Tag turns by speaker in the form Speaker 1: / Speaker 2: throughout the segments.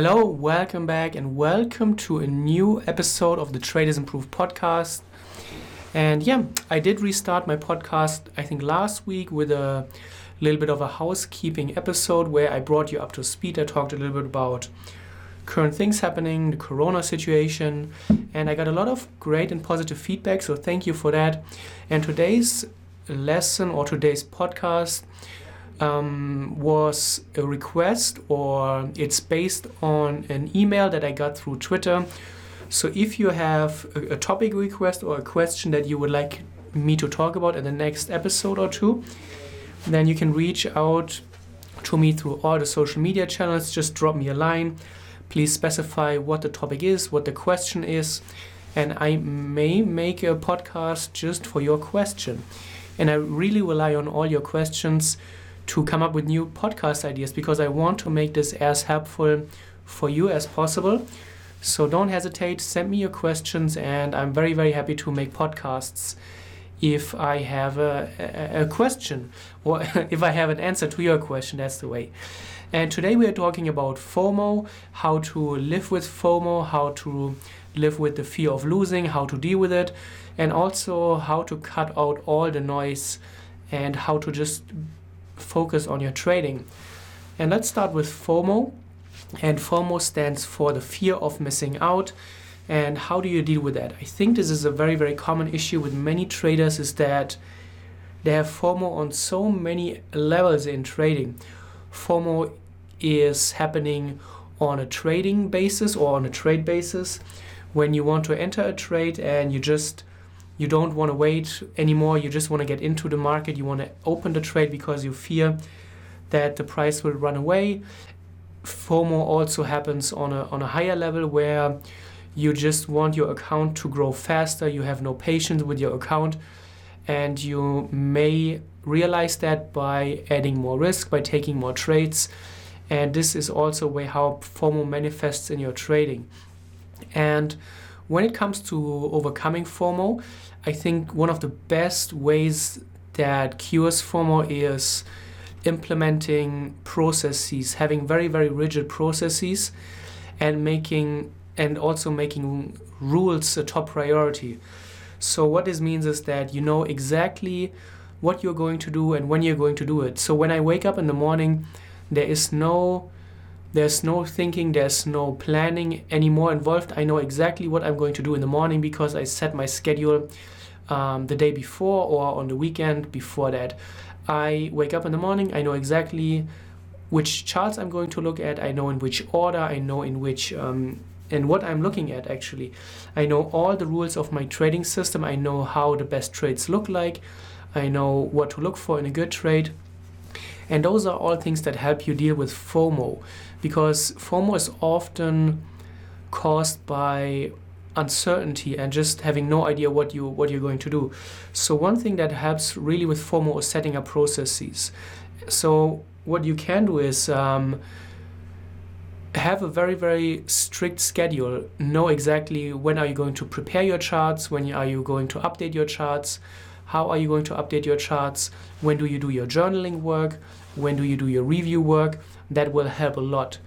Speaker 1: Hello, welcome back, and welcome to a new episode of the Traders Improve podcast. And yeah, I did restart my podcast, I think last week, with a little bit of a housekeeping episode where I brought you up to speed. I talked a little bit about current things happening, the corona situation, and I got a lot of great and positive feedback, so thank you for that. And today's lesson or today's podcast um, was a request or it's based on an email that I got through Twitter. So if you have a, a, topic request or a question that you would like me to talk about in the next episode or two, then you can reach out to me through all the social media channels. Just drop me a line. Please specify what the topic is, what the question is, and I may make a podcast just for your question. And I really rely on all your questions to come up with new podcast ideas because I want to make this as helpful for you as possible. So don't hesitate, send me your questions, and I'm very, very happy to make podcasts if I have a, a, a question or if I have an answer to your question. That's the way. And today we are talking about FOMO, how to live with FOMO, how to live with the fear of losing, how to deal with it, and also how to cut out all the noise and how to just focus on your trading. And let's start with FOMO. And FOMO stands for the fear of missing out. And how do you deal with that? I think this is a very, very common issue with many traders is that they have FOMO on so many levels in trading. FOMO is happening on a trading basis or on a trade basis when you want to enter a trade and you just you don't want to wait anymore you just want to get into the market you want to open the trade because you fear that the price will run away. Fomo also happens on a, on a higher level where you just want your account to grow faster you have no patience with your account and you may realize that by adding more risk by taking more trades and this is also way how fomo manifests in your trading. And when it comes to overcoming FOMO, I think one of the best ways that cures FOMO is implementing processes, having very, very rigid processes, and making and also making rules a top priority. So what this means is that you know exactly what you're going to do and when you're going to do it. So when I wake up in the morning, there is no there's no thinking, there's no planning anymore involved. I know exactly what I'm going to do in the morning because I set my schedule um, the day before or on the weekend before that. I wake up in the morning, I know exactly which charts I'm going to look at, I know in which order, I know in which um, and what I'm looking at actually. I know all the rules of my trading system, I know how the best trades look like, I know what to look for in a good trade. And those are all things that help you deal with FOMO because FOMO is often caused by uncertainty and just having no idea what you what you're going to do. So one thing that helps really with FOMO is setting up processes. So what you can do is um, have a very very strict schedule. Know exactly when are you going to prepare your charts, when are you going to update your charts, how are you going to update your charts, when do you do your journaling work, when do you do your review work? That will help a lot.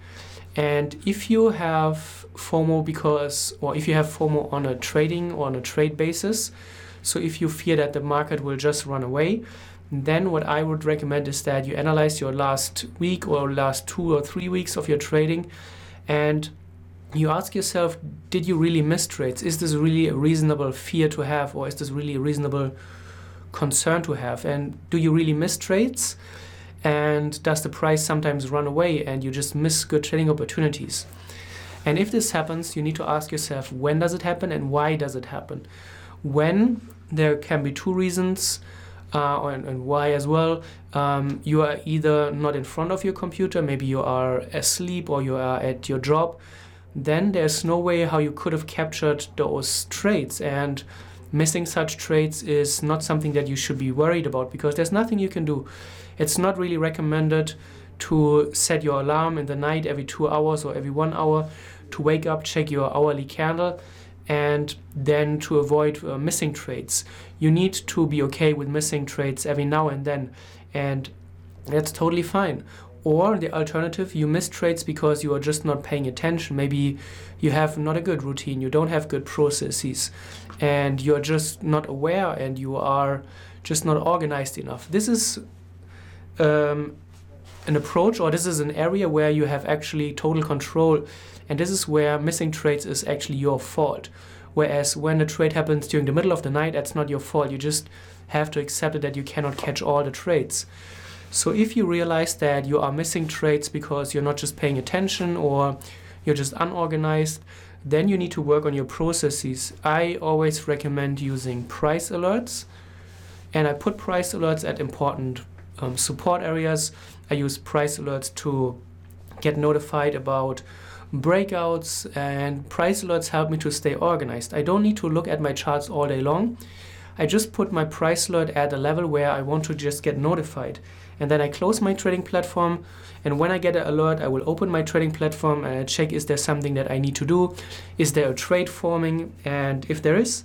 Speaker 1: And if you have FOMO because or if you have FOMO on a trading or on a trade basis so if you fear that the market will just run away then what I would recommend is that you analyze your last week or last two or three weeks of your trading and you ask yourself did you really miss trades? Is this really a reasonable fear to have or is this really a reasonable concern to have and do you really miss trades? And does the price sometimes run away and you just miss good trading opportunities? And if this happens you need to ask yourself when does it happen and why does it happen? When there can be two reasons uh, and, and, why as well. Um, you are either not in front of your computer maybe you are asleep or you are at your job then there's no way how you could have captured those trades. And missing such trades is not something that you should be worried about because there's nothing you can do it's not really recommended to set your alarm in the night every two hours or every one hour to wake up, check your hourly candle, and then to avoid uh, missing trades. You need to be okay with missing trades every now and then, and that's totally fine. or the alternative, you miss trades because you are just not paying attention. Maybe you have not a good routine, you don't have good processes, and you're just not aware and you are just not organized enough. This is um, an approach, or this is an area where you have actually total control, and this is where missing trades is actually your fault. Whereas when a trade happens during the middle of the night, that's not your fault. You just have to accept that you cannot catch all the trades. So if you realize that you are missing trades because you're not just paying attention or you're just unorganized, then you need to work on your processes. I always recommend using price alerts, and I put price alerts at important um, support areas. I use price alerts to get notified about breakouts, and price alerts help me to stay organized. I don't need to look at my charts all day long. I just put my price alert at a level where I want to just get notified and then I close my trading platform. And when I get an alert, I will open my trading platform and I check is there something that I need to do? Is there a trade forming? And if there is,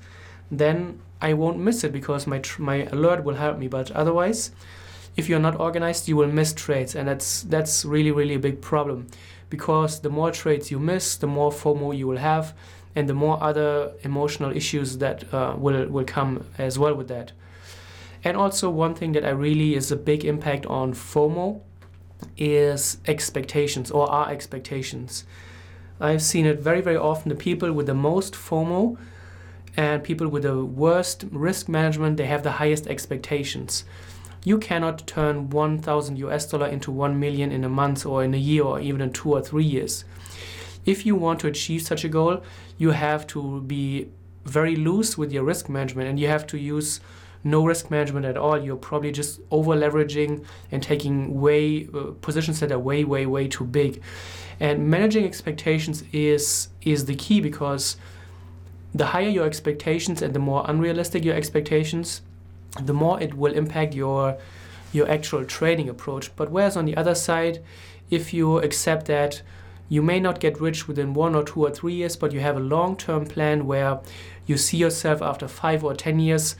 Speaker 1: then I won't miss it because my tr- my alert will help me. But otherwise, if you're not organized, you will miss trades, and that's that's really really a big problem, because the more trades you miss, the more FOMO you will have, and the more other emotional issues that uh, will will come as well with that. And also, one thing that I really is a big impact on FOMO is expectations or our expectations. I've seen it very, very often. The people with the most FOMO and people with the worst risk management, they have the highest expectations. You cannot turn 1,000 US dollar into 1 million in a month or in a year or even in two or three years. If you want to achieve such a goal, you have to be very loose with your risk management and you have to use no risk management at all. You're probably just over leveraging and taking way uh, positions that are way, way, way too big. And managing expectations is is the key because the higher your expectations and the more unrealistic your expectations, the more it will impact your your actual trading approach. But whereas on the other side, if you accept that you may not get rich within one or two or three years, but you have a long term plan where you see yourself after five or ten years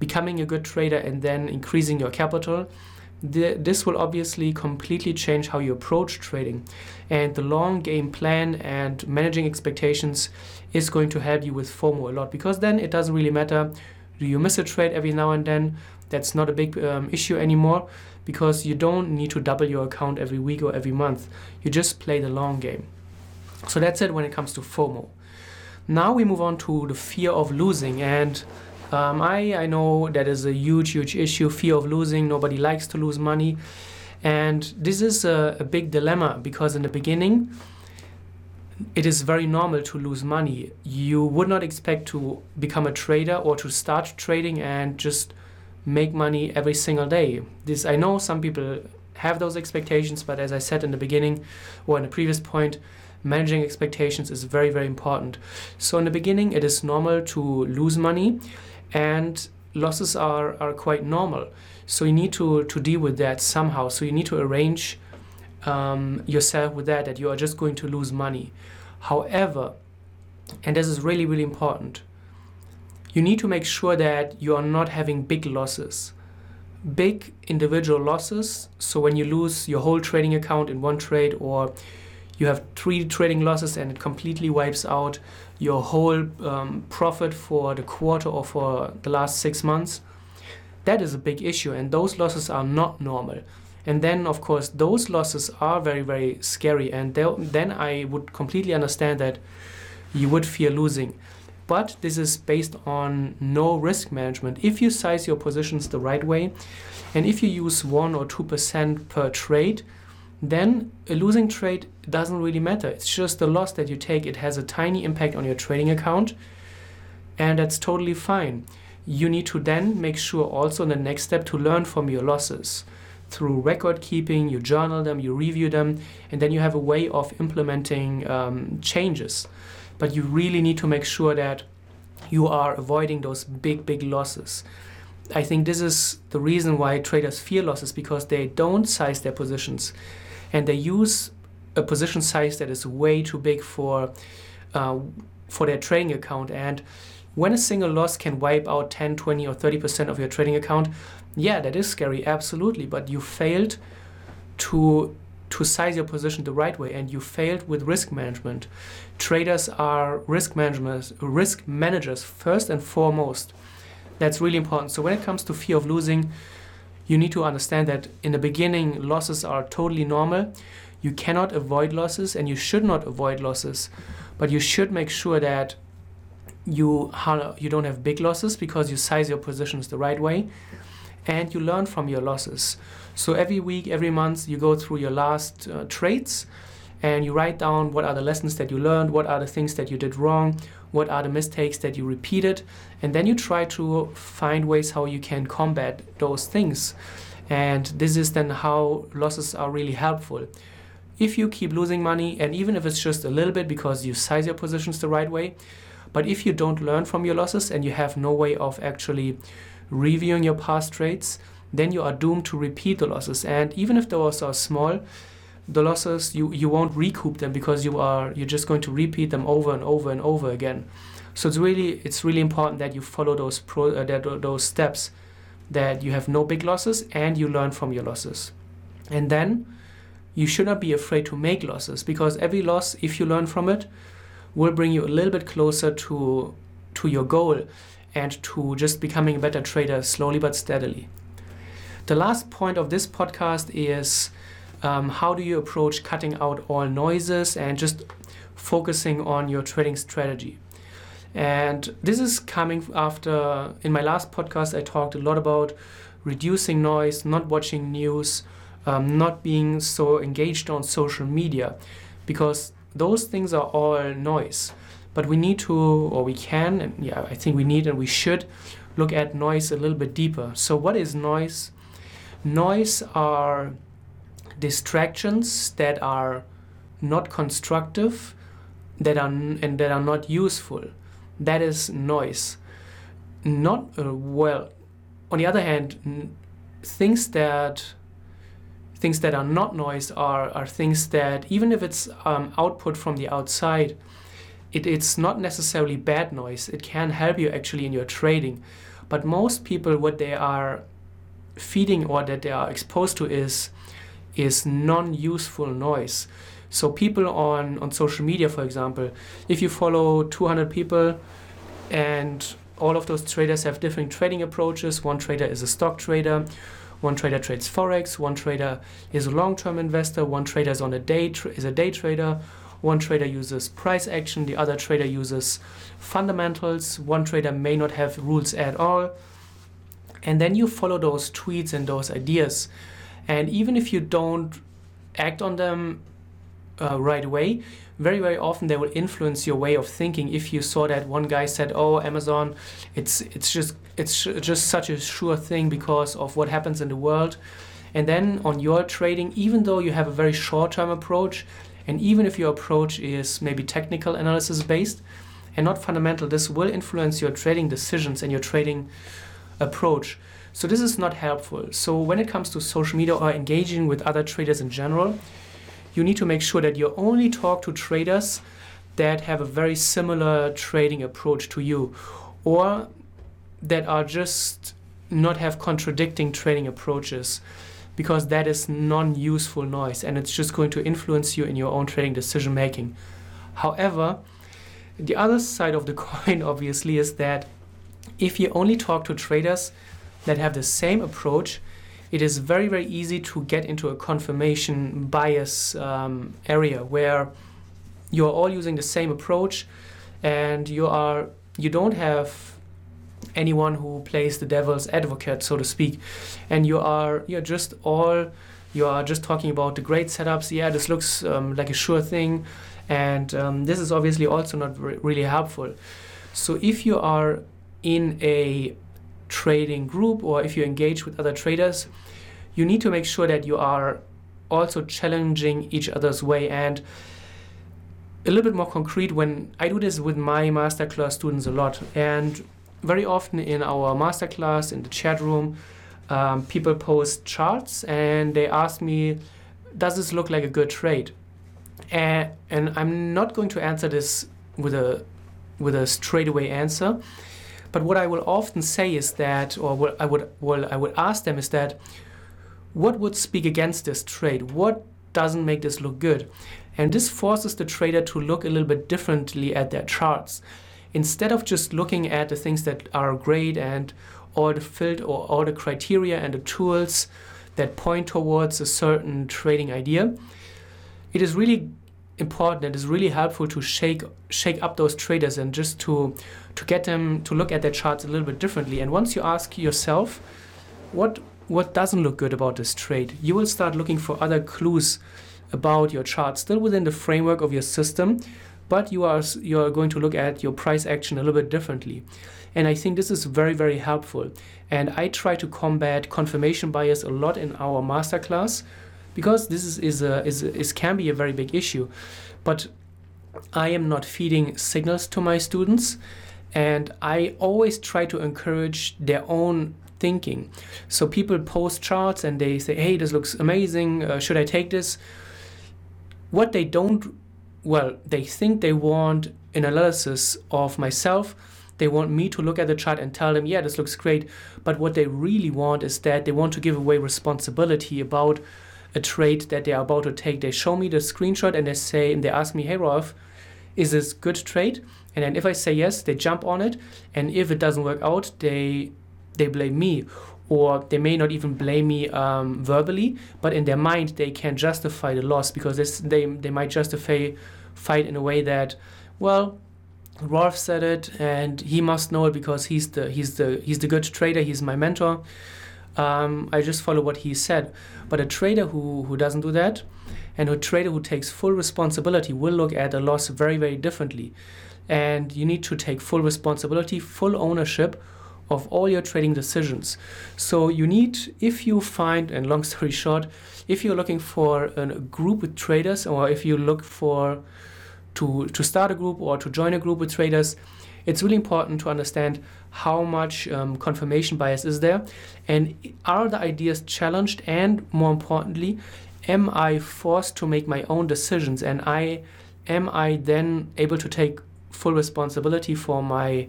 Speaker 1: becoming a good trader and then increasing your capital, this will obviously completely change how you approach trading. And the long game plan and managing expectations is going to help you with FOMO a lot because then it doesn't really matter. Do you miss a trade every now and then? That's not a big um, issue anymore because you don't need to double your account every week or every month. You just play the long game. So that's it when it comes to FOMO. Now we move on to the fear of losing and um, I, I know that is a huge, huge issue fear of losing. Nobody likes to lose money. And this is a, a big dilemma because in the beginning, it is very normal to lose money. You would not expect to become a trader or to start trading and just make money every single day. This I know some people have those expectations, but as I said in the beginning or in the previous point, managing expectations is very very important. So in the beginning, it is normal to lose money, and losses are, are quite normal. So you need to, to deal with that somehow. So you need to arrange um, yourself with that, that you are just going to lose money. However, and this is really, really important, you need to make sure that you are not having big losses. Big individual losses, so when you lose your whole trading account in one trade or you have three trading losses and it completely wipes out your whole um, profit for the quarter or for the last six months, that is a big issue. And those losses are not normal. And then, of course, those losses are very, very scary. And then I would completely understand that you would fear losing. But this is based on no risk management. If you size your positions the right way, and if you use 1 or 2% per trade, then a losing trade doesn't really matter. It's just the loss that you take. It has a tiny impact on your trading account, and that's totally fine. You need to then make sure also in the next step to learn from your losses. Through record keeping, you journal them, you review them, and then you have a way of implementing um, changes. But you really need to make sure that you are avoiding those big, big losses. I think this is the reason why traders fear losses because they don't size their positions and they use a position size that is way too big for uh, for their trading account and when a single loss can wipe out 10 20 or 30% of your trading account yeah that is scary absolutely but you failed to to size your position the right way and you failed with risk management. Traders are risk managers, risk managers first and foremost. That's really important. So when it comes to fear of losing, you need to understand that in the beginning losses are totally normal. You cannot avoid losses and you should not avoid losses, but you should make sure that you you don't have big losses because you size your positions the right way and you learn from your losses. So every week, every month, you go through your last uh, trades and you write down what are the lessons that you learned, what are the things that you did wrong, what are the mistakes that you repeated, and then you try to find ways how you can combat those things. And this is then how losses are really helpful. If you keep losing money, and even if it's just a little bit because you size your positions the right way, but if you don't learn from your losses and you have no way of actually reviewing your past trades, then you are doomed to repeat the losses. And even if those are small, the losses you, you won't recoup them because you are you're just going to repeat them over and over and over again. So it's really it's really important that you follow those pro, uh, that, those steps, that you have no big losses and you learn from your losses, and then you should not be afraid to make losses because every loss, if you learn from it, will bring you a little bit closer to to your goal and to just becoming a better trader slowly but steadily. The last point of this podcast is um, how do you approach cutting out all noises and just focusing on your trading strategy. And this is coming after, in my last podcast, I talked a lot about reducing noise, not watching news, um, not being so engaged on social media, because those things are all noise. But we need to, or we can, and yeah, I think we need and we should look at noise a little bit deeper. So, what is noise? Noise are distractions that are not constructive, that are and that are not useful. That is noise. Not uh, well. On the other hand, things that things that are not noise are are things that even if it's um, output from the outside, it, it's not necessarily bad noise. It can help you actually in your trading. But most people, what they are feeding or that they are exposed to is is non-useful noise. So people on on social media, for example, if you follow 200 people and all of those traders have different trading approaches. One trader is a stock trader, one trader trades forex, one trader is a long-term investor, one trader is on a day is a day trader, one trader uses price action, the other trader uses fundamentals, one trader may not have rules at all. And then you follow those tweets and those ideas. And even if you don't act on them uh, right away, very very often they will influence your way of thinking. If you saw that one guy said, "Oh, Amazon, it's it's just it's just such a sure thing because of what happens in the world," and then on your trading, even though you have a very short-term approach, and even if your approach is maybe technical analysis based and not fundamental, this will influence your trading decisions and your trading approach. So this is not helpful. So when it comes to social media or engaging with other traders in general, you need to make sure that you only talk to traders that have a very similar trading approach to you or that are just not have contradicting trading approaches because that is non-useful noise and it's just going to influence you in your own trading decision making. However, the other side of the coin obviously is that if you only talk to traders that have the same approach, it is very very easy to get into a confirmation bias um, area where you're all using the same approach and you are you don't have anyone who plays the devil's advocate so to speak. And you are you're just all you are just talking about the great setups. Yeah this looks um, like a sure thing. And um, this is obviously also not re- really helpful. So if you are in a trading group or if you engage with other traders, you need to make sure that you are also challenging each other's way. And a little bit more concrete when I do this with my masterclass students a lot and very often in our masterclass in the chat room um, people post charts and they ask me does this look like a good trade? And, and I'm not going to answer this with a with a straightaway answer but what I will often say is that, or what I would, what I would ask them is that, what would speak against this trade? What doesn't make this look good? And this forces the trader to look a little bit differently at their charts. Instead of just looking at the things that are great and all the filter or all the criteria and the tools that point towards a certain trading idea, it is really important and it's really helpful to shake shake up those traders and just to to get them to look at their charts a little bit differently. And once you ask yourself, what what doesn't look good about this trade, you will start looking for other clues about your chart, still within the framework of your system, but you are you are going to look at your price action a little bit differently. And I think this is very very helpful. And I try to combat confirmation bias a lot in our masterclass because this is, is, a, is, is can be a very big issue. But I am not feeding signals to my students, and I always try to encourage their own thinking. So people post charts and they say, "Hey, this looks amazing. Uh, should I take this?" What they don't, well, they think they want an analysis of myself. They want me to look at the chart and tell them, "Yeah, this looks great." But what they really want is that they want to give away responsibility about a trade that they are about to take. They show me the screenshot and they say and they ask me, "Hey Rolf, is this good trade?" And then if I say yes, they jump on it, and if it doesn't work out, they they blame me, or they may not even blame me um, verbally, but in their mind they can justify the loss because they they might justify fight in a way that, well, Rolf said it and he must know it because he's the he's the he's the good trader. He's my mentor um, I just follow what he said. But a trader who, who doesn't do that and a trader who takes full responsibility will look at a loss very, very differently. And you need to take full responsibility, full ownership of all your trading decisions. So you need, if you find, and long story short, if you're looking for a group with traders or if you look for to, to start a group or to join a group with traders, it's really important to understand how much um, confirmation bias is there and are the ideas challenged and more importantly am i forced to make my own decisions and i am i then able to take full responsibility for my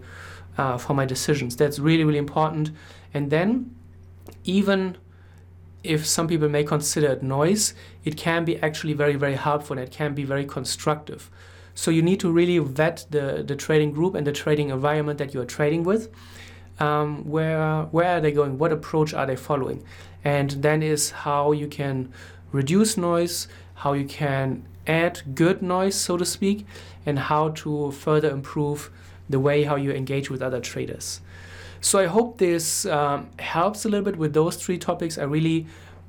Speaker 1: uh, for my decisions? That's really really important. And then even if some people may consider it noise it can be actually very very helpful and it can be very constructive so you need to really vet the, the trading group and the trading environment that you're trading with. Um, where where are they going? What approach are they following? And then is how you can reduce noise, how you can add good noise, so to speak, and how to further improve the way how you engage with other traders. So I hope this um, helps a little bit with those three topics. I really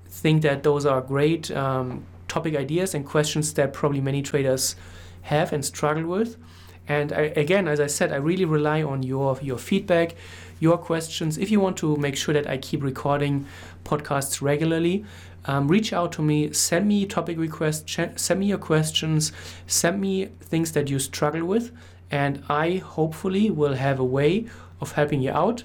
Speaker 1: think that those are great um, topic ideas and questions that probably many traders have and struggle with. And I, again, as I said, I really rely on your your feedback, your questions. If you want to make sure that I keep recording podcasts regularly, um, reach out to me. Send me topic requests. Ch- send me your questions. Send me things that you struggle with, and I hopefully will have a way of helping you out.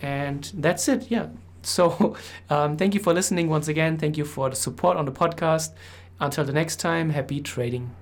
Speaker 1: And that's it. Yeah. So, um, thank you for listening once again. Thank you for the support on the podcast. Until the next time, happy trading.